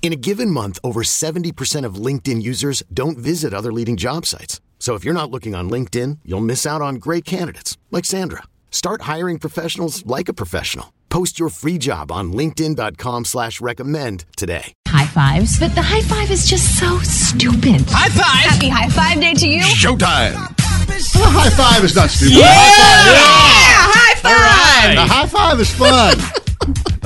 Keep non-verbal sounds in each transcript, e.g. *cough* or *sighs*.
In a given month, over 70% of LinkedIn users don't visit other leading job sites. So if you're not looking on LinkedIn, you'll miss out on great candidates like Sandra. Start hiring professionals like a professional. Post your free job on linkedin.com slash recommend today. High fives, but the high five is just so stupid. High five! Happy high five day to you. Showtime! Well, *laughs* high five is not stupid. Yeah! High five, High yeah. The high five is fun. *laughs*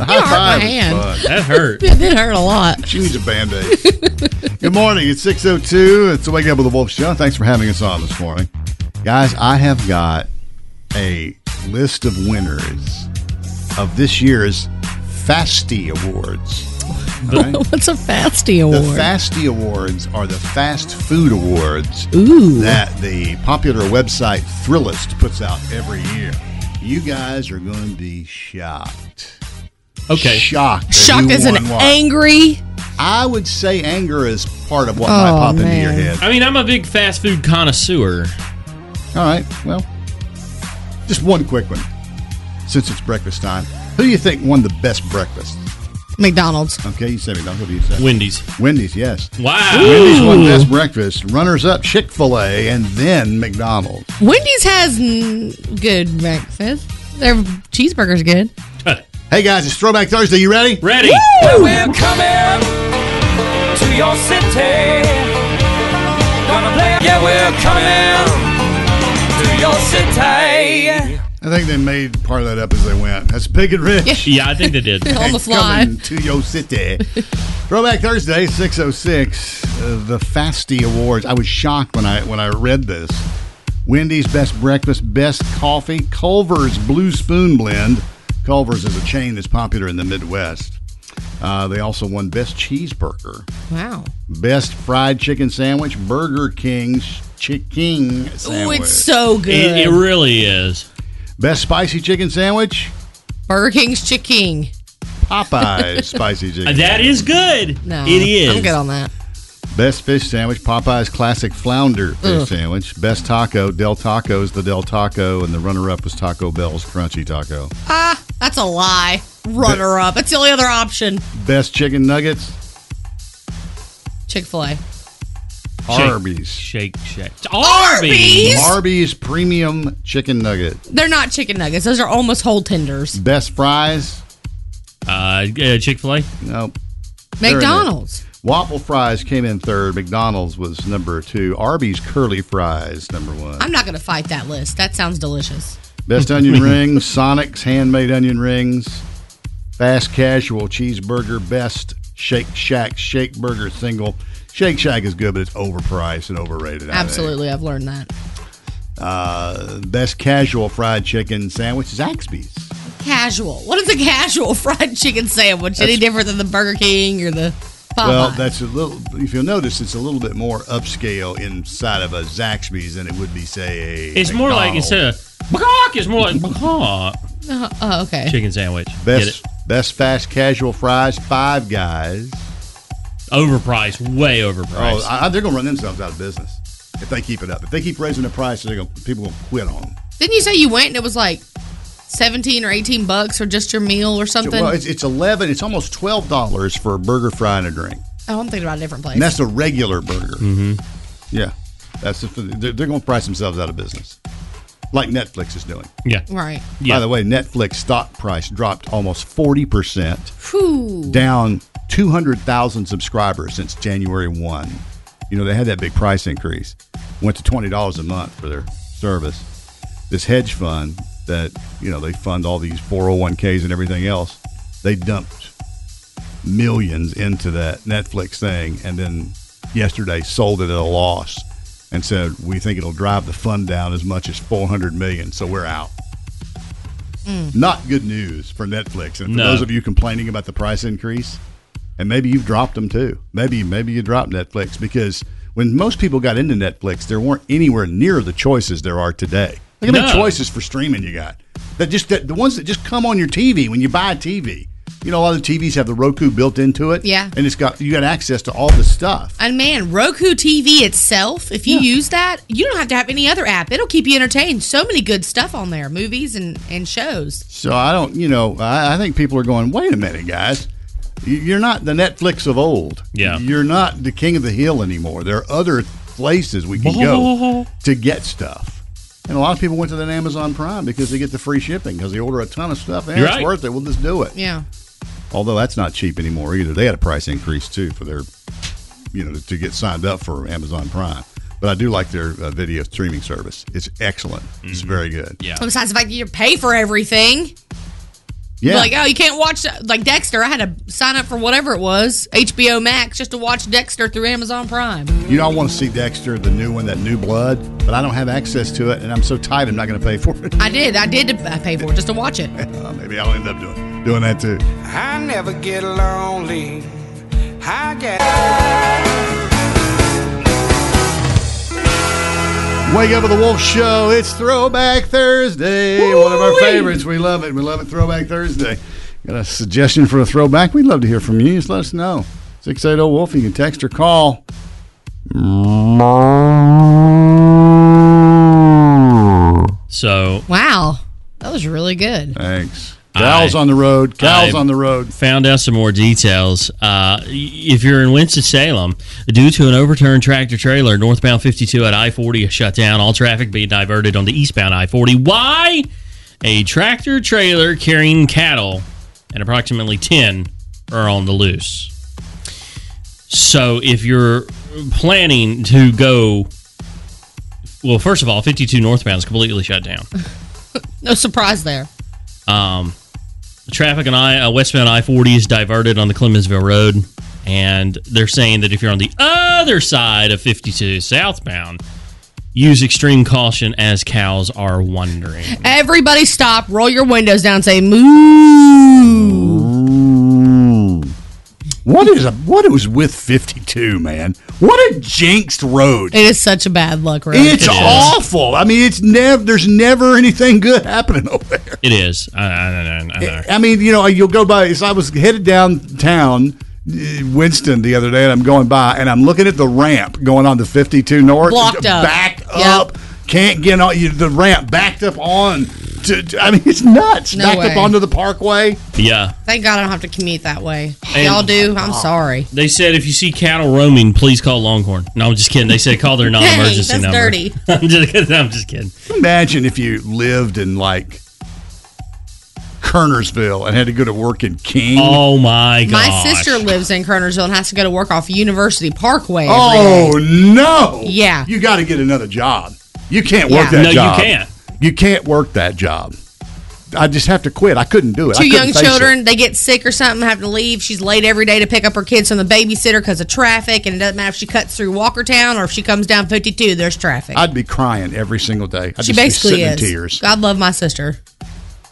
The high hurt my hand. fun. That hurt. *laughs* It did hurt a lot. She needs a band aid. Good morning. It's 6.02. It's the Wake Up with the Wolf Show. Thanks for having us on this morning. Guys, I have got a list of winners of this year's Fasty Awards. *laughs* Okay? What's a Fasty Award? The award? Fasty Awards are the fast food awards Ooh. that the popular website Thrillist puts out every year. You guys are going to be shocked. Okay. Shocked. at Shocked who as an won what. angry. I would say anger is part of what Oh, might pop into your head. I mean, I'm a big fast food connoisseur. All right. Well, just one quick one. Since it's breakfast time, who do you think won the best breakfast? McDonald's. Okay, you say McDonald's. What do you say? Wendy's. Wendy's, yes. Wow. Wendy's won best breakfast. Runners up Chick fil A and then McDonald's. Wendy's has good breakfast. Their cheeseburger's good. *laughs* Hey guys, it's Throwback Thursday. You ready? Ready? We're coming to your city. Gonna play. Yeah, we're coming to your city. I think they made part of that up as they went. That's Big and Rich. Yeah, I think they did. *laughs* On the fly. Coming to your city. Throwback Thursday, six oh six. Uh, the Fasty Awards. I was shocked when I when I read this. Wendy's best breakfast, best coffee, Culver's Blue Spoon Blend. Culver's is a chain that's popular in the Midwest. Uh, they also won best cheeseburger, Wow. best fried chicken sandwich, Burger King's chicken Ooh, sandwich, Oh, it's so good. It, it really is. best spicy chicken sandwich, Burger King's chicken. Popeye's spicy *laughs* chicken. Uh, That is good. No, It is. I'm good on that. Best fish sandwich, Popeye's classic flounder fish sandwich. Best taco, Del Taco's the Del Taco, and the runner-up was Taco Bell's crunchy taco. Ah, that's a lie. Runner up. That's the only other option. Best chicken nuggets, Chick Fil A. Arby's. Shake, shake. Arby's? Arby's premium chicken nugget. They're not chicken nuggets. Those are almost whole tenders. Best fries, Uh, uh, Chick fil A. nope. They're in there. McDonald's. Waffle fries came in third. McDonald's was number two. Arby's curly fries number one. I'm not going to fight that list. That sounds delicious. Best onion *laughs* rings, Sonic's handmade onion rings, fast casual cheeseburger, best Shake Shack shake burger single. Shake Shack is good, but it's overpriced and overrated. Absolutely. I've learned that. Uh, best casual fried chicken sandwich, is Zaxby's. Casual. What is a casual *laughs* fried chicken sandwich? Any different than the Burger King or the Popeye? Well, that's a little. If you'll notice, it's a little bit more upscale inside of a Zaxby's than it would be, say, a. It's more like McDonald's. instead of "Bawk," it's more like "Bawk." Uh, oh, okay. chicken sandwich. Get best it? best fast casual fries, Five Guys. Overpriced, way overpriced. Oh, I, they're going to run themselves out of business if they keep it up. If they keep raising the prices, they're gonna, people will quit on them. Didn't you say you went and it was like 17 or 18 bucks for just your meal or something? Well, it's, it's eleven. It's almost twelve dollars for a burger, fry, and a drink, oh, I'm thinking about a different place. and that's a regular burger. Mm-hmm. Yeah, that's the, they're, they're going to price themselves out of business, like Netflix is doing. yeah. right. Yeah. By the way, Netflix stock price dropped almost forty percent, Whew. down two hundred thousand subscribers since January one. You know they had that big price increase, went to twenty dollars a month for their service. This hedge fund that you know they fund all these four hundred one ks and everything else they dumped millions into that Netflix thing, and then yesterday sold it at a loss and said we think it'll drive the fund down as much as 400 million, so we're out. Mm. Not good news for Netflix, and for No. those of you complaining about the price increase, and maybe you've dropped them too. Maybe maybe you dropped Netflix because when most people got into Netflix, there weren't anywhere near the choices there are today. Look at the choices for streaming you got. That just that, the ones that just come on your TV when you buy a TV. You know, a lot of the TVs have the Roku built into it. Yeah. and it's got you got access to all the stuff. And man, Roku TV itself, if you use that, you don't have to have any other app. It'll keep you entertained. So many good stuff on there, movies and, and shows. So I don't, you know, I, I think people are going. Wait a minute, guys. You- You're not the Netflix of old. Yeah. You're not the king of the hill anymore. There are other places we can *laughs* go to get stuff. And a lot of people went to that Amazon Prime because they get the free shipping because they order a ton of stuff. And You're it's right. worth it. We'll just do it. Yeah. Although that's not cheap anymore either. They had a price increase too for their, you know, to get signed up for Amazon Prime. But I do like their uh, video streaming service. It's excellent. It's very good. Yeah. Besides the fact that you pay for everything. Yeah. Like, oh, you can't watch like Dexter. I had to sign up for whatever it was, HBO Max, just to watch Dexter through Amazon Prime. You know, I want to see Dexter, the new one, that new blood, but I don't have access to it, and I'm so tight, I'm not going to pay for it. I did. I did I pay for it just to watch it. *laughs* Maybe I'll end up doing doing that too. I never get lonely. I get. Wake up with the Wolf Show. It's Throwback Thursday. One of our favorites. We love it. We love it. Throwback Thursday. Got a suggestion for a throwback? We'd love to hear from you. Just let us know. 680 Wolf. You can text or call. So Wow. That was really good. Thanks. Cal's I- on the road. Cal's I- on the road. found out some more details. Uh, if you're in Winston-Salem, due to an overturned tractor trailer, northbound 52 at I-40 is shut down. All traffic being diverted on the eastbound I-40. Why? A tractor trailer carrying cattle and approximately 10 are on the loose. So if you're planning to go, well, first of all, 52 northbound is completely shut down. *laughs* No surprise there. Um, traffic on I uh, westbound I forty is diverted on the Clemmonsville Road, and they're saying that if you're on the other side of fifty two southbound, use extreme caution as cows are wandering. Everybody stop, roll your windows down, say moo. Ooh. What is a what it was with 52, man? What a jinxed road. It is such a bad luck road. It's It is. awful. I mean, it's never. There's never anything good happening over there. It is. I, I, I, I know. I mean, you know, you'll go by. So I was headed downtown, uh, Winston, the other day, and I'm going by, and I'm looking at the ramp going on the 52 North. Blocked up. Back Yep. up. Can't get on you, the ramp. Backed up on. To, to- I mean, it's nuts. No backed way. up onto the parkway. Yeah. Thank God I don't have to commute that way. And- Y'all do? I'm oh. sorry. They said if you see cattle roaming, please call Longhorn. No, I'm just kidding. They said call their *laughs* non-emergency that's number. dirty. *laughs* I'm just kidding. I'm just kidding. Imagine if you lived in like Kernersville and had to go to work in King. Oh my god. My sister lives in Kernersville and has to go to work off University Parkway. every Oh, day. no! Yeah. you got to get another job. You can't Yeah. work that No, you can't. You can't work that job. I just have to quit. I couldn't do it. Two young face it. children, they get sick or something, have to leave. She's late every day to pick up her kids from the babysitter because of traffic, and it doesn't matter if she cuts through Walkertown or if she comes down 52. There's traffic. I'd be crying every single day. I'd she basically sitting is. in tears. God love my sister.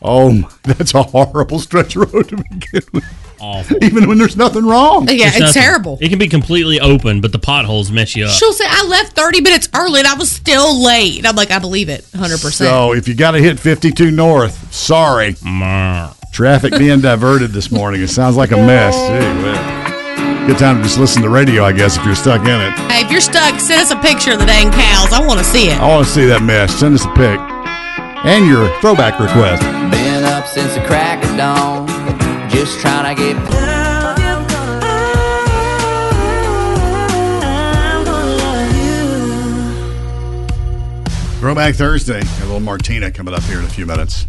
Oh, *laughs* that's a horrible stretch road to begin with. Awful. *laughs* Even when there's nothing wrong. Yeah, There's it's nothing. terrible. It can be completely open, but the potholes mess you up. She'll say, I left 30 minutes early and I was still late. And I'm like, I believe it 100%. So if you got to hit 52 north, sorry. Marr. Traffic being *laughs* diverted this morning. It sounds like a mess. Gee, well. Good time to just listen to radio, I guess, if you're stuck in it. hey, if you're stuck, send us a picture of the dang cows. I want to see it. I want to see that mess. Send us a pic. And your throwback request. Been up since the crack of dawn, just trying to get. Throwback Thursday. A little Martina coming up here in a few minutes.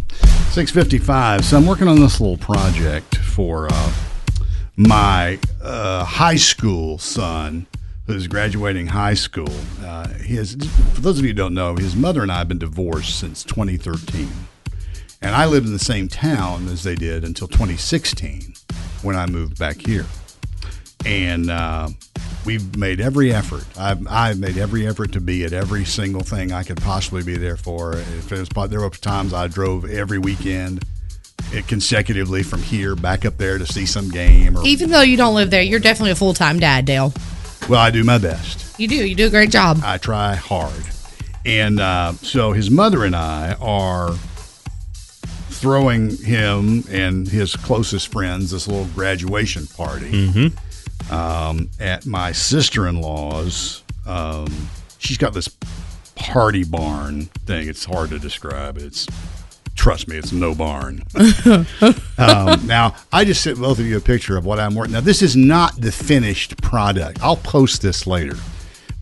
655. So I'm working on this little project for uh, my uh, high school son who's graduating high school. Uh, for those of you who don't know, his mother and I have been divorced since 2013. And I lived in the same town as they did until 2016 when I moved back here. And uh, we've made every effort. I've, I've made every effort to be at every single thing I could possibly be there for. If it was, there were times I drove every weekend eh, consecutively from here back up there to see some game. Or, Even though you don't live there, you're definitely a full time dad, Dale. well, I do my best. You do. You do a great job. I try hard. And uh, so his mother and I are throwing him and his closest friends this little graduation party um, at my sister in law's. Um, she's got this party barn thing. It's hard to describe. It's trust me, it's no barn. *laughs* um, now, I just sent both of you a picture of what I'm working. Now, this is not the finished product. I'll post this later,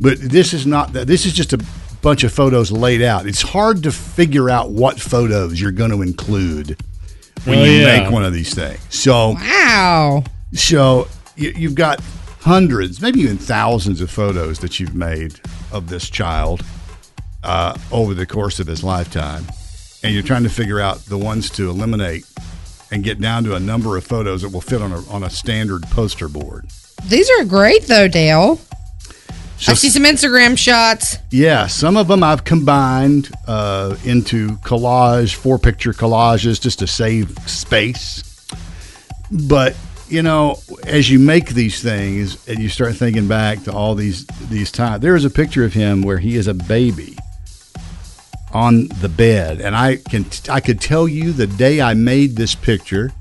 but this is not that. This is just a bunch of photos laid out. It's hard to figure out what photos you're going to include when Oh, you yeah. make one of these things. So, Wow. so you, you've got hundreds, maybe even thousands of photos that you've made of this child uh, over the course of his lifetime, and you're trying to figure out the ones to eliminate and get down to a number of photos that will fit on a on a standard poster board. These are great though, Dale. So I see some Instagram shots. Yeah, some of them I've combined uh, into collage, four picture collages, just to save space. But you know, as you make these things and you start thinking back to all these these times, there is a picture of him where he is a baby on the bed, and I can I could tell you the day I made this picture.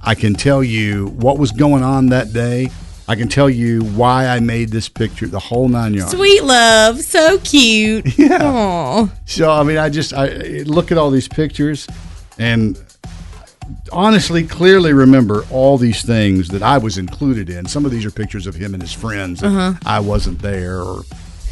I can tell you what was going on that day. I can tell you why I made this picture, the whole nine yards. Sweet love, so cute. *laughs* Yeah. Aw. So I mean, I just I look at all these pictures, and honestly, clearly remember all these things that I was included in. Some of these are pictures of him and his friends. that uh-huh. I wasn't there, or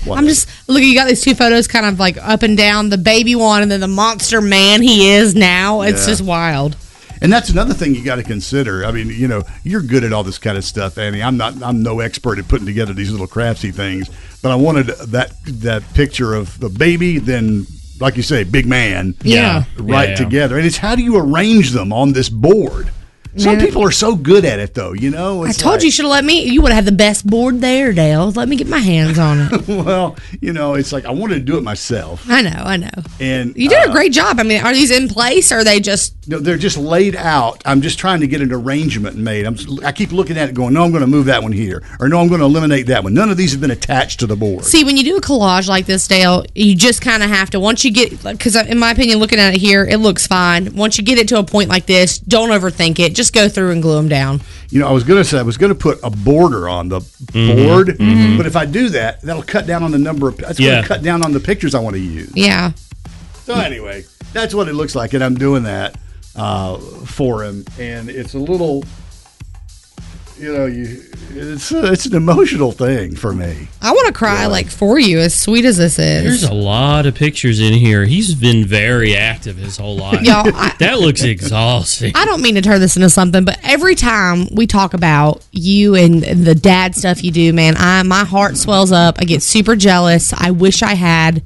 what? I'm just look. You got these two photos, kind of like up and down. The baby one, and then the monster man he is now. It's Yeah. just wild. And that's another thing you got to consider. I mean, you know, you're good at all this kind of stuff, Annie. I'm not. I'm no expert at putting together these little craftsy things, but I wanted that that picture of the baby, then, like you say, big man, Yeah. right Yeah. together. And it's how do you arrange them on this board? Some Man. people are so good at it, though. You know, I told like- you, you should have let me. You would have had the best board there, Dale. Let me get my hands on it. *laughs* Well, you know, it's like I wanted to do it myself, I know, I know. and You did uh, a great job. I mean, are these in place? Or are they just? No, they're just laid out. I'm just trying to get an arrangement made. I'm, I keep looking at it, going, "No, I'm going to move that one here," or "No, I'm going to eliminate that one." None of these have been attached to the board. See, when you do a collage like this, Dale, you just kind of have to. Once you get, because in my opinion, looking at it here, it looks fine. Once you get it to a point like this, don't overthink it. Just go through and glue them down. You know, I was going to say I was going to put a border on the board, but if I do that, that'll cut down on the number of. That's going to cut down on the pictures I want to use. Yeah. So anyway, that's what it looks like, and I'm doing that uh, for him, and it's a little. You know, you it's uh, it's an emotional thing for me. I want to cry like for you, as sweet as this is. There's a lot of pictures in here. He's been very active his whole life. *laughs* Y'all, I- that looks exhausting. I don't mean to turn this into something, but every time we talk about you and and the dad stuff you do, man, I my heart swells up. I get super jealous. I wish I had.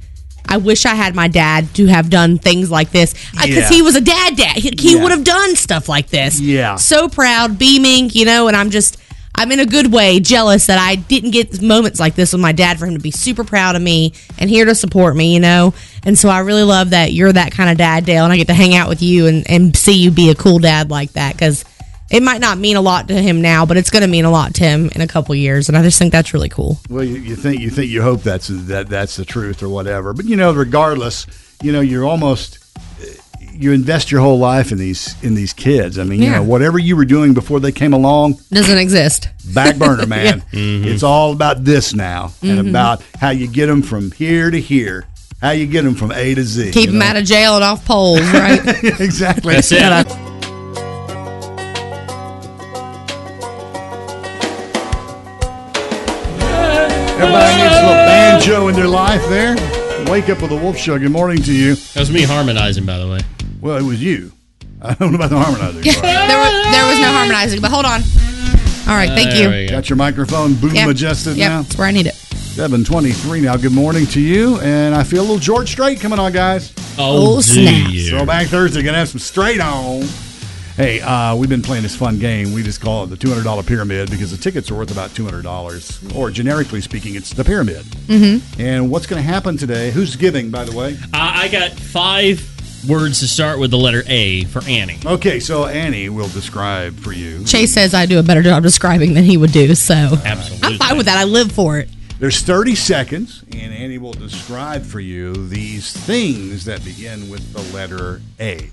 I wish I had my dad to have done things like this uh, because Yeah. he was a dad. Dad, he, he Yeah. would have done stuff like this. Yeah. so proud, beaming, you know. And I'm just, I'm in a good way jealous that I didn't get moments like this with my dad for him to be super proud of me and here to support me, you know. And so I really love that you're that kind of dad, Dale, and I get to hang out with you and, and see you be a cool dad like that because it might not mean a lot to him now, but it's going to mean a lot to him in a couple years. And I just think that's really cool. Well, you, you think you think you hope that's that that's the truth or whatever, but you know, regardless, you know, you're almost you invest your whole life in these in these kids. I mean, you Yeah. know, whatever you were doing before they came along, Doesn't exist. back burner, *laughs* man. It's all about this now, and Mm-hmm. about how you get them from here to here, how you get them from A to Z. Keep you him know? out of jail and off poles, right? *laughs* exactly. That's it. A little banjo in their life. There, wake up with a wolf show. Good morning to you. That was me harmonizing, by the way. Well, it was you. I don't know about the harmonizing. *laughs* there, was, there was no harmonizing, but hold on. All right, thank There you. go. Got your microphone boom Yep. adjusted Yep, now. that's where I need it. 723 now. Good morning to you. And I feel a little George Strait coming on, guys. Oh, Oh, do snap. Throwback Thursday, gonna have some Strait on. Hey, uh, we've been playing this fun game. We just call it the two hundred dollar pyramid because the tickets are worth about two hundred dollars, or generically speaking, it's the pyramid. Mm-hmm. And what's going to happen today? Who's giving, by the way? I, I got five words to start with the letter A for Annie. Okay, so Annie will describe for you. Chase says I do a better job describing than he would do, so Absolutely. I'm fine with that. I live for it. There's 30 seconds, and Annie will describe for you these things that begin with the letter A.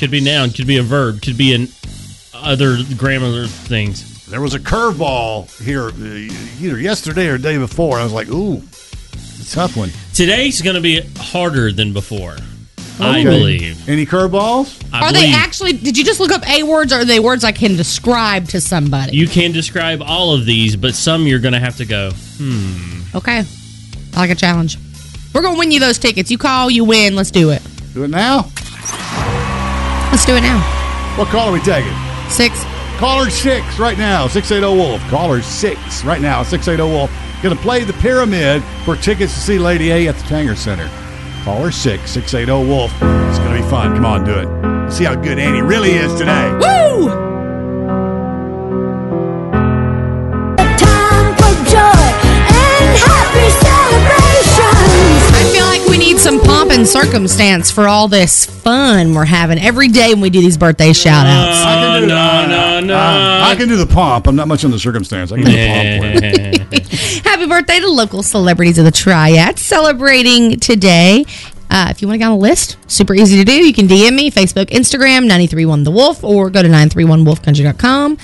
Could be noun, could be a verb, could be an other grammar things. There was a curveball here uh, either yesterday or the day before. I was like, ooh, it's a tough one. Today's going to be harder than before. I Okay. believe. Any curveballs? I are they believe actually? Did you just look up a words, or are they words I can describe to somebody? You can describe all of these, but some you're going to have to go. Hmm. Okay, I like a challenge. We're gonna win you those tickets. You call, you win. Let's do it. Do it now. Let's do it now. What call are we taking? Six. Caller six right now, 680 Wolf. Caller six right now, 680 Wolf. Going to play the pyramid for tickets to see Lady A at the Tanger Center. Caller six, 680 Wolf. It's going to be fun. Come on, do it. See how good Annie really is today. Woo! Need some pomp and circumstance for all this fun we're having every day when we do these birthday shout outs. I can do no, that. no, no. Uh, I can do the pomp. I'm not much on the circumstance. I can do the pomp. *laughs* Happy birthday to local celebrities of the Triad celebrating today. Uh, if you want to get on the list, super easy to do. You can DM me, Facebook, Instagram, 931 The Wolf, or go to 931wolfcountry.com.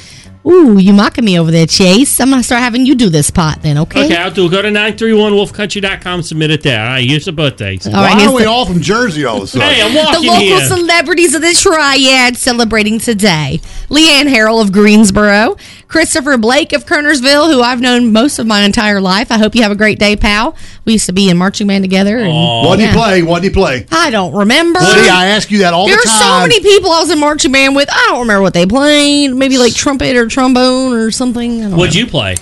Ooh, you mocking me over there, Chase. I'm going to start having you do this pot then, okay? Okay, I'll do. Go to 931wolfcountry.com, submit it there. All right, here's the birthdays. All Why right, here's are we the- all from Jersey all of a sudden? Hey, I'm walking the local here. celebrities of the Triad celebrating today. Leanne Harrell of Greensboro, Christopher Blake of Kernersville, who I've known most of my entire life. I hope you have a great day, pal. We used to be in marching band together. And, what do you Yeah. play? What do you play? I don't remember. See, I ask you that all There the are so many people I was in marching band with. I don't remember what they played. Maybe like trumpet or trombone or something. I don't What'd know. you play?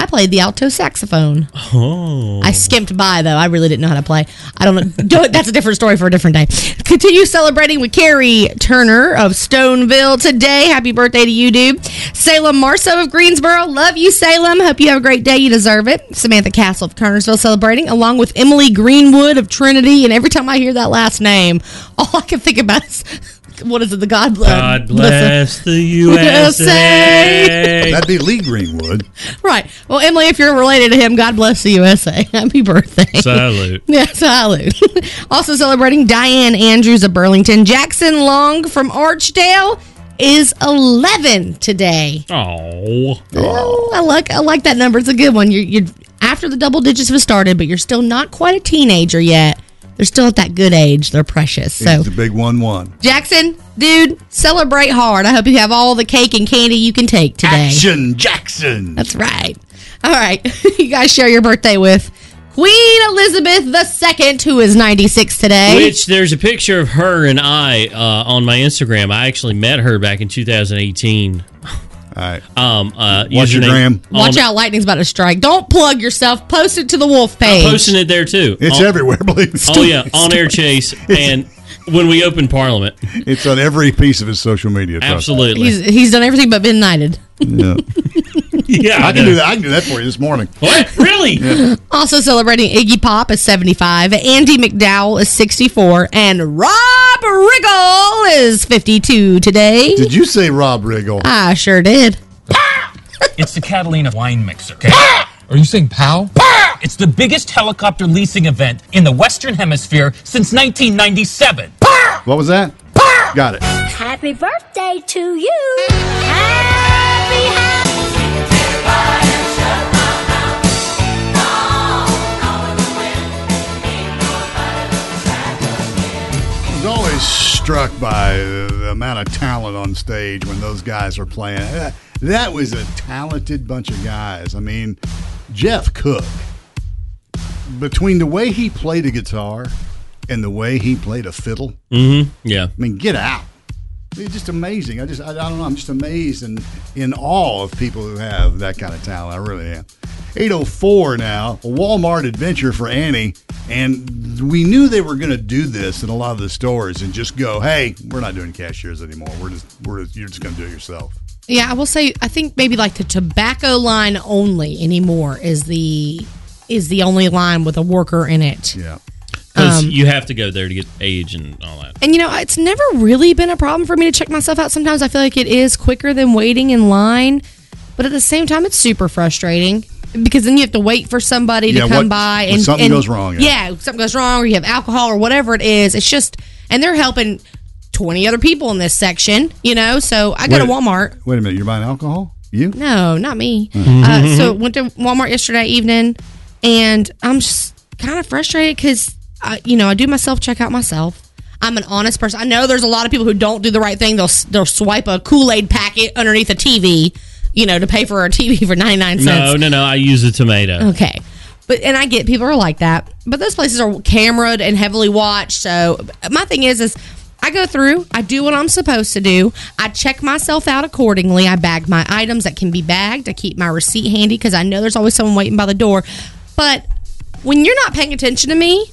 I played the alto saxophone. Oh. I skimped by though. I really didn't know how to play. I don't know. *laughs* That's a different story for a different day. Continue celebrating with Carrie Turner of Stoneville today. Happy birthday to you, dude. Salem Marceau of Greensboro. Love you, Salem. Hope you have a great day. You deserve it. Samantha Castle of Kernersville celebrating, along with Emily Greenwood of Trinity. And every time I hear that last name, *laughs* all I can think about is what is it? The God, bless. God bless the USA. That'd be Lee Greenwood. Right. Well, Emily, if you're related to him, God bless the USA. *laughs* Happy birthday. Salute. *laughs* Yeah, salute. *laughs* also celebrating Diane Andrews of Burlington. Jackson Long from Archdale is 11 today. Oh. Oh, I like I like that number. It's a good one. You're, you're after the double digits have started, but you're still not quite a teenager yet. They're still at that good age. They're precious. So He's the big one one. Jackson, dude, celebrate hard. I hope you have all the cake and candy you can take today. Action Jackson. That's right. All right. *laughs* you guys share your birthday with Queen Elizabeth II, who is 96 today. Which there's a picture of her and I uh, on my Instagram. I actually met her back in 2018. All right. Um, uh, What's your username gram? Watch out, lightning's about to strike. Don't plug yourself. Post it to the Wolf page. I'm posting it there too. It's On- everywhere, *laughs* believe me. Oh yeah, on air chase and when we open Parliament. It's on every piece of his social media. trust. Absolutely. He's he's done everything but been knighted. Yeah. *laughs* yeah, I can do that. I can do that for you this morning. What? Really? Also celebrating Iggy Pop is 75, Andie MacDowell is 64, and Rob Riggle is 52 today. Did you say Rob Riggle? I sure did. It's the Catalina wine mixer. Okay? Are you saying POW? It's the biggest helicopter leasing event in the Western Hemisphere since 1997. What was that? Got it. Happy birthday to you. Happy, always struck by the, amount of talent on stage when those guys were playing. Uh, That was a talented bunch of guys. I mean, Jeff Cook, between the way he played a guitar and the way he played a fiddle, Mm-hmm. Yeah. I mean, get out. It's just amazing. I just, I, I don't know. I'm just amazed and in awe of people who have that kind of talent. I really am. 804 now, a Walmart adventure for Annie. And we knew they were going to do this in a lot of the stores and just go, hey, we're not doing cashiers anymore. We're just, we're just, you're just going to do it yourself. Yeah, I will say I think maybe like the tobacco line only anymore is the is the only line with a worker in it. Yeah. Because Um, you have to go there to get age and all that. And you know, it's never really been a problem for me to check myself out. Sometimes I feel like it is quicker than waiting in line, but at the same time, it's super frustrating because then you have to wait for somebody Yeah, to come what- by and something and- goes wrong, yeah. Yeah. something goes wrong, or you have alcohol or whatever it is. It's just, and they're helping twenty other people in this section. You know, so I go to Walmart. Wait a minute. You're buying alcohol? You? No, not me. Mhm. Uh, so went to Walmart yesterday evening, and I'm just kind of frustrated because you know I do my self checkout myself. I'm an honest person. I know there's a lot of people who don't do the right thing. They'll they'll swipe a Kool Aid packet underneath a TV, you know, to pay for our TV for 99 No, cents. no, no. No. I use a tomato. Okay. But and I get people are like that. But those places are cameraed and heavily watched. So my thing is is I go through, I do what I'm supposed to do. I check myself out accordingly. I bag my items that can be bagged. I keep my receipt handy because I know there's always someone waiting by the door. But when you're not paying attention to me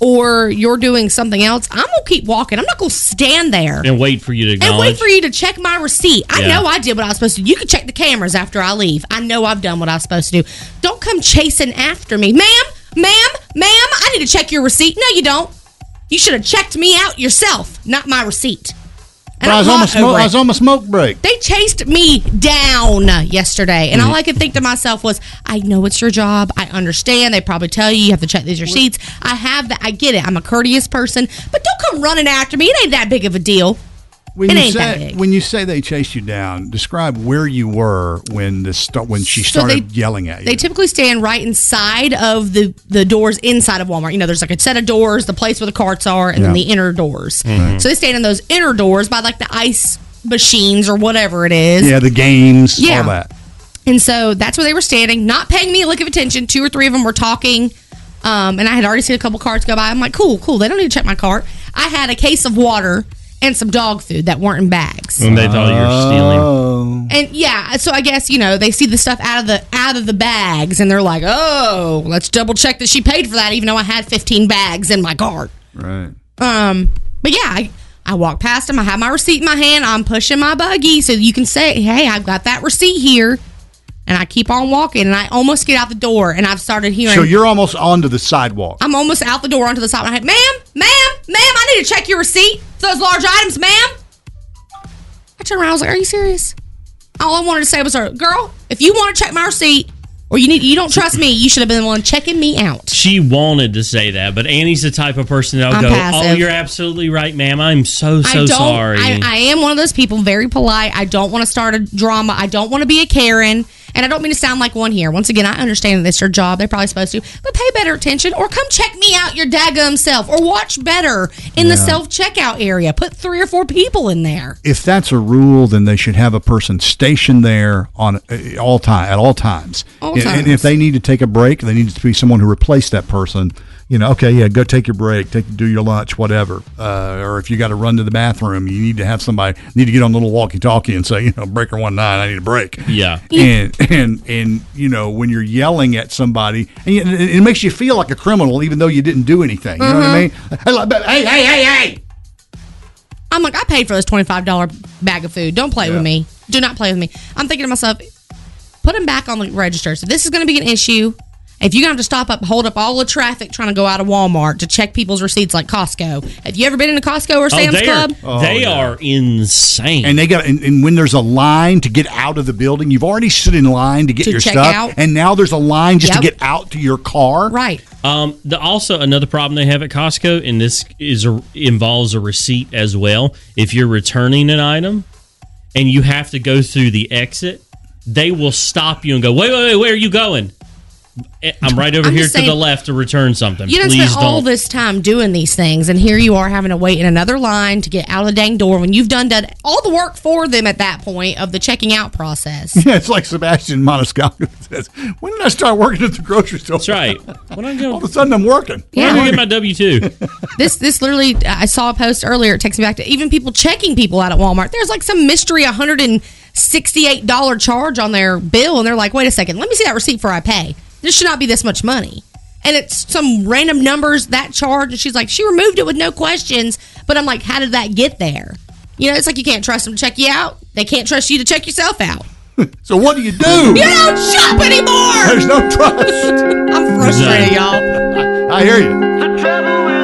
or you're doing something else, I'm gonna keep walking. I'm not gonna stand there And wait for you to and wait for you to check my receipt. I Yeah. know I did what I was supposed to. You can check the cameras after I leave. I know I've done what I was supposed to do. Don't come chasing after me. Ma'am, ma'am, ma'am, I need to check your receipt. No, you don't. You should have checked me out yourself, not my receipt. And I was, on a smoke, I was on my smoke break. They chased me down yesterday, and all mm-hmm. I could think to myself was, "I know it's your job. I understand. They probably tell you you have to check these receipts. I have that. I get it. I'm a courteous person, but don't come running after me. It ain't that big of a deal. When it you ain't that say big." when you say they chased you down, describe where you were when this start when she So started they- yelling at you. They typically stand right inside of the the doors inside of Walmart. You know, there's like a set of doors, the place where the carts are, and then the inner doors. Mhm. So they stand in those inner doors by like the ice machines or whatever it is. yeah, the games, Yeah. all that. And so that's where they were standing, not paying me a lick of attention. Two or three of them were talking. Um, and I had already seen a couple carts go by. I'm like, cool, cool. They don't need to check my cart. I had a case of water and some dog food that weren't in bags. And they thought you were stealing. Oh. And yeah, so I guess you know they see the stuff out of the out of the bags, and they're like, "Oh, let's double check that she paid for that, even though I had 15 bags in my cart." Right. Um, but yeah, I, I walk past them. I have my receipt in my hand. I'm pushing my buggy so you can say, "Hey, I've got that receipt here," and I keep on walking, and I almost get out the door, and I've started hearing. So you're almost onto the sidewalk. I'm almost out the door onto the side. And I had, ma'am, ma'am, ma'am, I need to check your receipt for those large items, ma'am. I turned around. I was like, "Are you serious?" All I wanted to say was, "Her girl, if you want to check my receipt, or you need, you don't trust me, you should have been the one checking me out." She wanted to say that, but Annie's the type of person that'll I'm go, "Oh, you're absolutely right, ma'am. I'm so so I sorry." I, I am one of those people, very polite. I don't want to start a drama. I don't want to be a Karen. And I don't mean to sound like one here. Once again, I understand that it's your job. They're probably supposed to. But pay better attention or come check me out your daggum self or watch better in the self checkout area. Put three or four people in there. If that's a rule, then they should have a person stationed there on uh, all time at all times. All and, and times. if they need to take a break, they need to be someone who replaced that person. You know, okay, yeah, go take your break, take do your lunch, whatever. Uh, or if you got to run to the bathroom, you need to have somebody need to get on the little walkie-talkie and say, you know, breaker one nine, I need a break. yeah. and and and you know when you're yelling at somebody and you- it, it makes you feel like a criminal even though you didn't do anything you know what i mean hey hey hey hey I'm like, I paid for this $25 bag of food. Don't play with me. Do not play with me. I'm thinking to myself, put them back on the register. So this is going to be an issue. If you're going to have to stop up, hold up all the traffic trying to go out of Walmart to check people's receipts like Costco. Have you ever been in a Costco or Oh, Sam's they Club? are, they are insane. and they got and, and when there's a line to get out of the building you've already stood in line to get To your check stuff out. and now there's a line just Yep. to get out to your car Right. Um, the, also, another problem they have at Costco, and this is a, involves a receipt as well. If you're returning an item and you have to go through the exit, they will stop you and go, "Wait, wait, wait! Where are you going?" Eh, I'm right over I'm here to the left to return something. You done Please spent all don't. this time doing these things, and here you are having to wait in another line to get out of the dang door when you've done done all the work for them at that point of the checking out process. yeah *laughs* it's like sebastian maniscalco *laughs* says when did i start working at the grocery store That's right. *laughs* When I go, all of a sudden i'm working when I Yeah. go get my W two. this this literally I saw a post earlier. It takes me back to even people checking people out at Walmart. There's like some mystery 168 dollar charge on their bill and they're like, wait a second, let me see that receipt before I pay. This should not be this much money. And it's some random numbers that charge. And she's like, she removed it with no questions. But I'm like, how did that get there? You know, it's like you can't trust them to check you out. They can't trust you to check yourself out. *laughs* So what do you do? You don't shop anymore. There's no trust. *laughs* I'm frustrated, y'all. I hear you.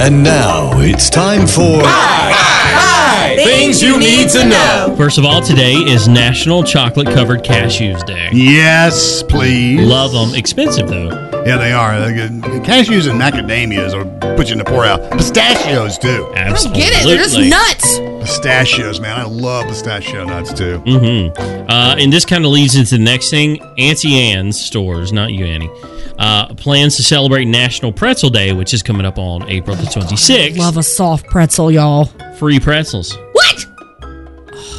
And now it's time for Things you need to know. First of all, today is National Chocolate Covered Cashews Day. Yes, please. Love them. Expensive though. Yeah, they are. They're good. Cashews and macadamias will put you in the poor poorhouse. Pistachios too. Absolutely. I don't get it? They're just nuts. Pistachios, man. I love pistachio nuts too. Mm-hmm. Uh, and this kind of leads into the next thing. Auntie Anne's stores, not you, Annie, uh, plans to celebrate National Pretzel Day, which is coming up on April the 26th. Love a soft pretzel, y'all. Free pretzels. What?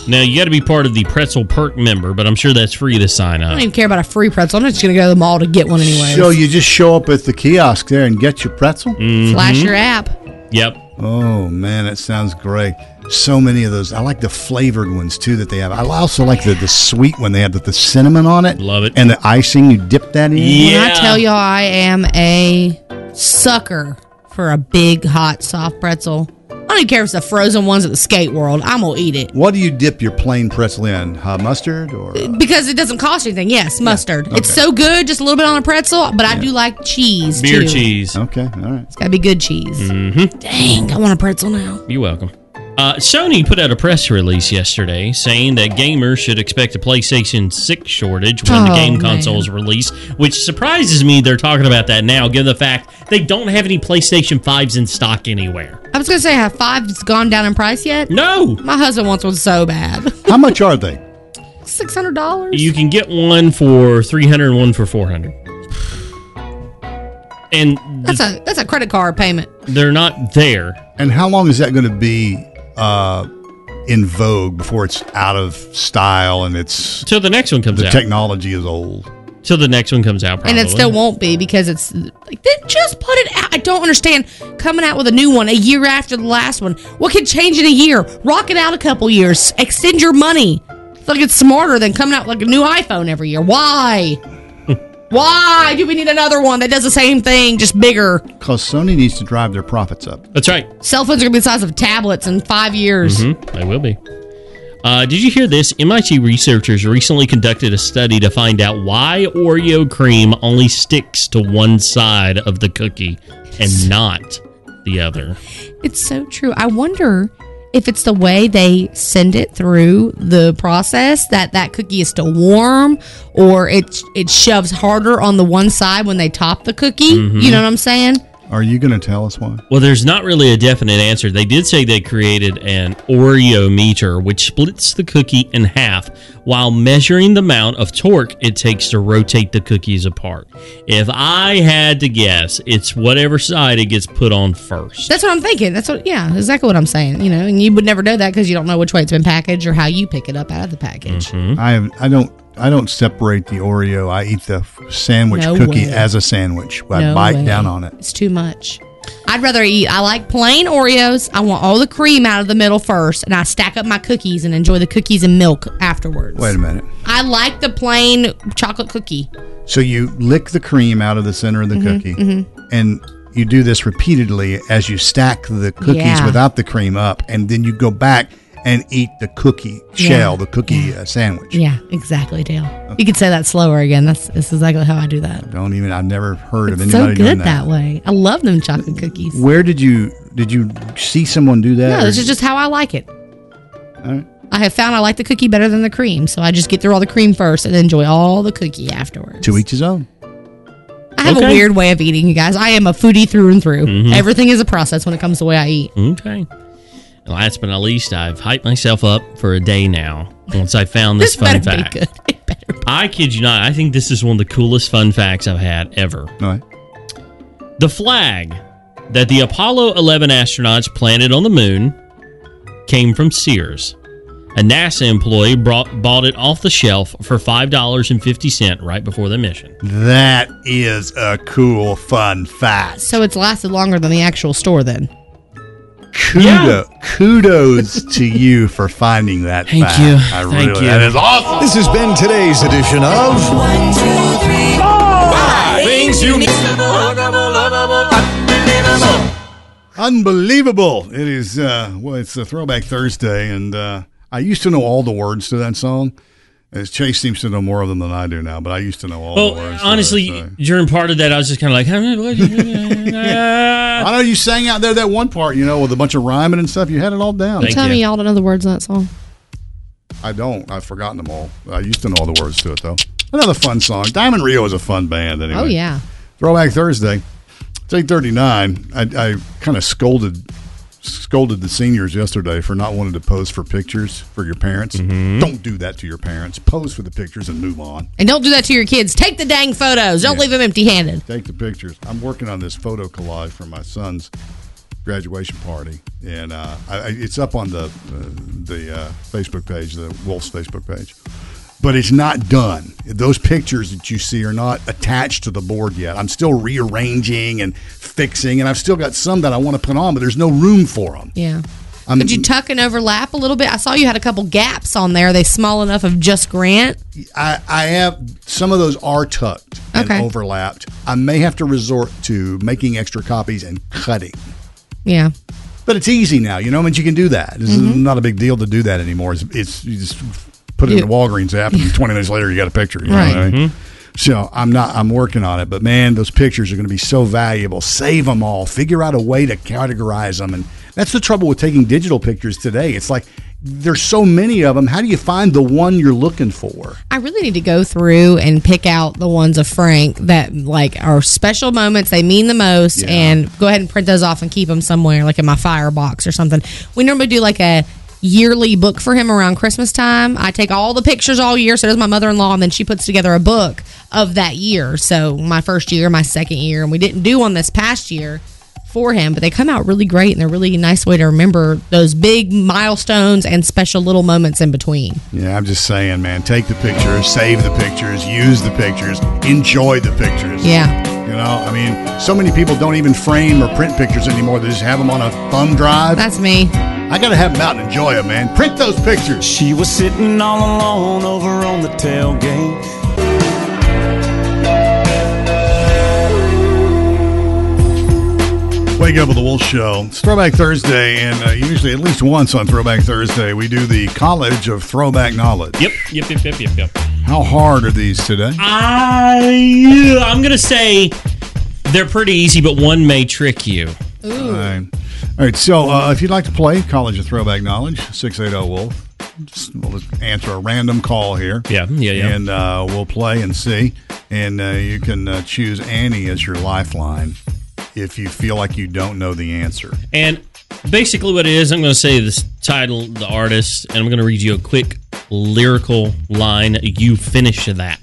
Now, you got to be part of the Pretzel Perk member, but I'm sure that's free to sign up. I don't even care about a free pretzel. I'm just going to go to the mall to get one anyway. So you just show up at the kiosk there and get your pretzel? Flash your app. Yep. Oh man, that sounds great. So many of those. I like the flavored ones too that they have. I also like the, the sweet one they have with the cinnamon on it. Love it. And the icing, you dip that in. When I tell y'all I am a sucker for a big, hot, soft pretzel. I don't even care if it's the frozen ones at the skate world. I'm going to eat it. What do you dip your plain pretzel in? Uh, mustard or? Because it doesn't cost anything. Yes, mustard. It's okay. so good, just a little bit on a pretzel, but I do like cheese Beer too. cheese. Okay, all right. It's got to be good cheese. Mm-hmm. Dang, I want a pretzel now. You're welcome. Uh, Sony put out a press release yesterday saying that gamers should expect a PlayStation 6 shortage when the Oh, game man. consoles release, which surprises me they're talking about that now, given the fact they don't have any PlayStation 5s in stock anywhere. I was going to say, have five's gone down in price yet? No. My husband wants one so bad. How much are they? $600? You can get one for 300 and one for 400 And That's a that's a credit card payment. they're not there. And how long is that going to be uh, in vogue before it's out of style and it's Till the next one comes out the out. technology is old? Till the next one comes out, probably. And it still won't be because it's like they just put it out. I don't understand coming out with a new one a year after the last one. What could change in a year? Rock it out a couple years. Extend your money. I feel like it's smarter than coming out with like a new iPhone every year. Why? Why do we need another one that does the same thing, just bigger? Because Sony needs to drive their profits up. That's right. Cell phones are gonna be the size of tablets in five years. hmm They will be. Uh, did you hear this? MIT researchers recently conducted a study to find out why Oreo cream only sticks to one side of the cookie and not the other. It's so true. I wonder if it's the way they send it through the process that that cookie is still warm or it it shoves harder on the one side when they top the cookie. Mhm. You know what I'm saying? Are you going to tell us why? Well, there's not really a definite answer. They did say they created an Oreo meter, which splits the cookie in half while measuring the amount of torque it takes to rotate the cookies apart. If I had to guess, it's whatever side it gets put on first. That's what I'm thinking. That's what yeah, exactly what I'm saying. You know, and you would never know that because you don't know which way it's been packaged or how you pick it up out of the package. Mm-hmm. I have, I don't I don't separate the Oreo. I eat the sandwich No cookie way. as a sandwich. I No bite way. down on it. It's too much. I'd rather eat. I like plain Oreos. I want all the cream out of the middle first, and I stack up my cookies and enjoy the cookies and milk afterwards. Wait a minute. I like the plain chocolate cookie. So you lick the cream out of the center of the Mhm, cookie, mhm. and you do this repeatedly as you stack the cookies Yeah. without the cream up, and then you go back and eat the cookie shell, the cookie uh, sandwich. Yeah, exactly, Dale. You could say that slower again. That's, that's exactly how I do that. Don't even. I've never heard of It's anybody so doing good that. that. way. I love them chocolate cookies. Where did you did you see someone do that? No, this is just how I like it. All right. I have found I like the cookie better than the cream, so I just get through all the cream first and enjoy all the cookie afterwards. to each his own. I have a weird way of eating, you guys. I am a foodie through and through. Mhm. Everything is a process when it comes to the way I eat. Okay. And last but not least, I've hyped myself up for a day now once I found this, This fun better be fact. good. *laughs* I kid you not. I think this is one of the coolest fun facts I've had ever. All right. The flag that the Apollo 11 astronauts planted on the moon came from Sears. A NASA employee brought, bought it off the shelf for $5.50 right before the mission. That is a cool, fun fact. So it's lasted longer than the actual store then. Kudo, kudos to you for finding that. Thank fact. you. I Thank really, you. That is awesome. This has been today's edition of Things you need. Unbelievable! It is. Uh, well, it's a Throwback Thursday, and uh, I used to know all the words to that song. As Chase seems to know more of them than I do now, but I used to know all the Well, words. to honestly, that, uh, so. during part of that, I was just kind of like, *laughs* *laughs* I know you sang out there that one part, you know, with a bunch of rhyming and stuff. You had it all down. Thank Tell you. me y'all don't know the words of that song. I don't. I've forgotten them all. I used to know all the words to it though. Another fun song. Diamond Rio is a fun band. Anyway. Oh yeah. Throwback Thursday. It's eight thirty nine. I, I kind of scolded scolded the seniors yesterday for not wanting to pose for pictures for your parents. Mm-hmm. Don't do that to your parents. Pose for the pictures and move on. And don't do that to your kids. Take the dang photos. Don't Yeah. leave them empty handed. Take the pictures. I'm working on this photo collage for my son's graduation party, and uh, I, I- it's up on the uh, the uh, Facebook page, the Wolf's Facebook page. But it's not done. Those pictures that you see are not attached to the board yet. I'm still rearranging and fixing, and I've still got some that I want to put on, but there's no room for them. Yeah. I'm- Could you tuck and overlap a little bit? I saw you had a couple gaps on there. Are they small enough of just Grant? I, I have some of those are tucked and Okay. overlapped. I may have to resort to making extra copies and cutting. Yeah. But it's easy now, you know. I mean, you can do that. It's Mhm. not a big deal to do that anymore. It's, it's just put it in the Walgreens app, and *laughs* 20 minutes later, you got a picture. You know what I Right. mean? Mm-hmm. So I'm not. I'm working on it. But man, those pictures are going to be so valuable. Save them all. Figure out a way to categorize them. And that's the trouble with taking digital pictures today. It's like there's so many of them. How do you find the one you're looking for? I really need to go through and pick out the ones of Frank that like are special moments. They mean the most, Yeah. and go ahead and print those off and keep them somewhere, like in my firebox or something. We normally do like a yearly book for him around Christmas time. I take all the pictures all year. So does my mother in law, and then she puts together a book of that year. So my first year, my second year, and we didn't do one this past year for him, but they come out really great and they're really nice way to remember those big milestones and special little moments in between. Yeah, I'm just saying, man. Take the pictures, save the pictures, use the pictures, enjoy the pictures. Yeah. You know, I mean, so many people don't even frame or print pictures anymore. They just have them on a thumb drive. That's me. I got to have them out and enjoy them, man. Print those pictures. She was sitting all alone over on the tailgate. Wake up with the Wolf Show. It's Throwback Thursday, and uh, usually at least once on Throwback Thursday, we do the College of Throwback Knowledge. Yep, yep, yep, yep, yep, yep. How hard are these today? I, I'm going to say they're pretty easy, but one may trick you. All right. All right. So, uh, if you'd like to play College of Throwback Knowledge, 680 Wolf, just, we'll just answer a random call here. Yeah, yeah, yeah. And uh, we'll play and see. And uh, you can uh, choose Annie as your lifeline if you feel like you don't know the answer. And basically, what it is, I'm going to say this title, the artist, and I'm going to read you a quick lyrical line. You finish that.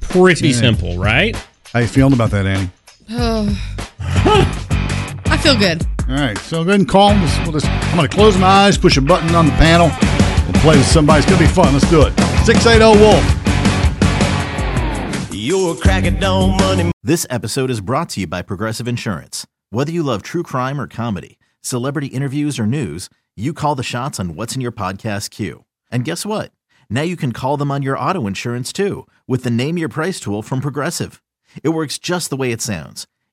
Pretty Yeah. simple, right? How you feeling about that, Annie? *sighs* I feel good. All right, so go ahead and call. Let's- We'll just, I'm going to close my eyes, push a button on the panel. We'll play with somebody. It's going to be fun. Let's do it. 680 Wolf. You're a cracker, don't money. This episode is brought to you by Progressive Insurance. Whether you love true crime or comedy, celebrity interviews or news, you call the shots on what's in your podcast queue. And guess what? Now you can call them on your auto insurance too with the Name Your Price tool from Progressive. It works just the way it sounds.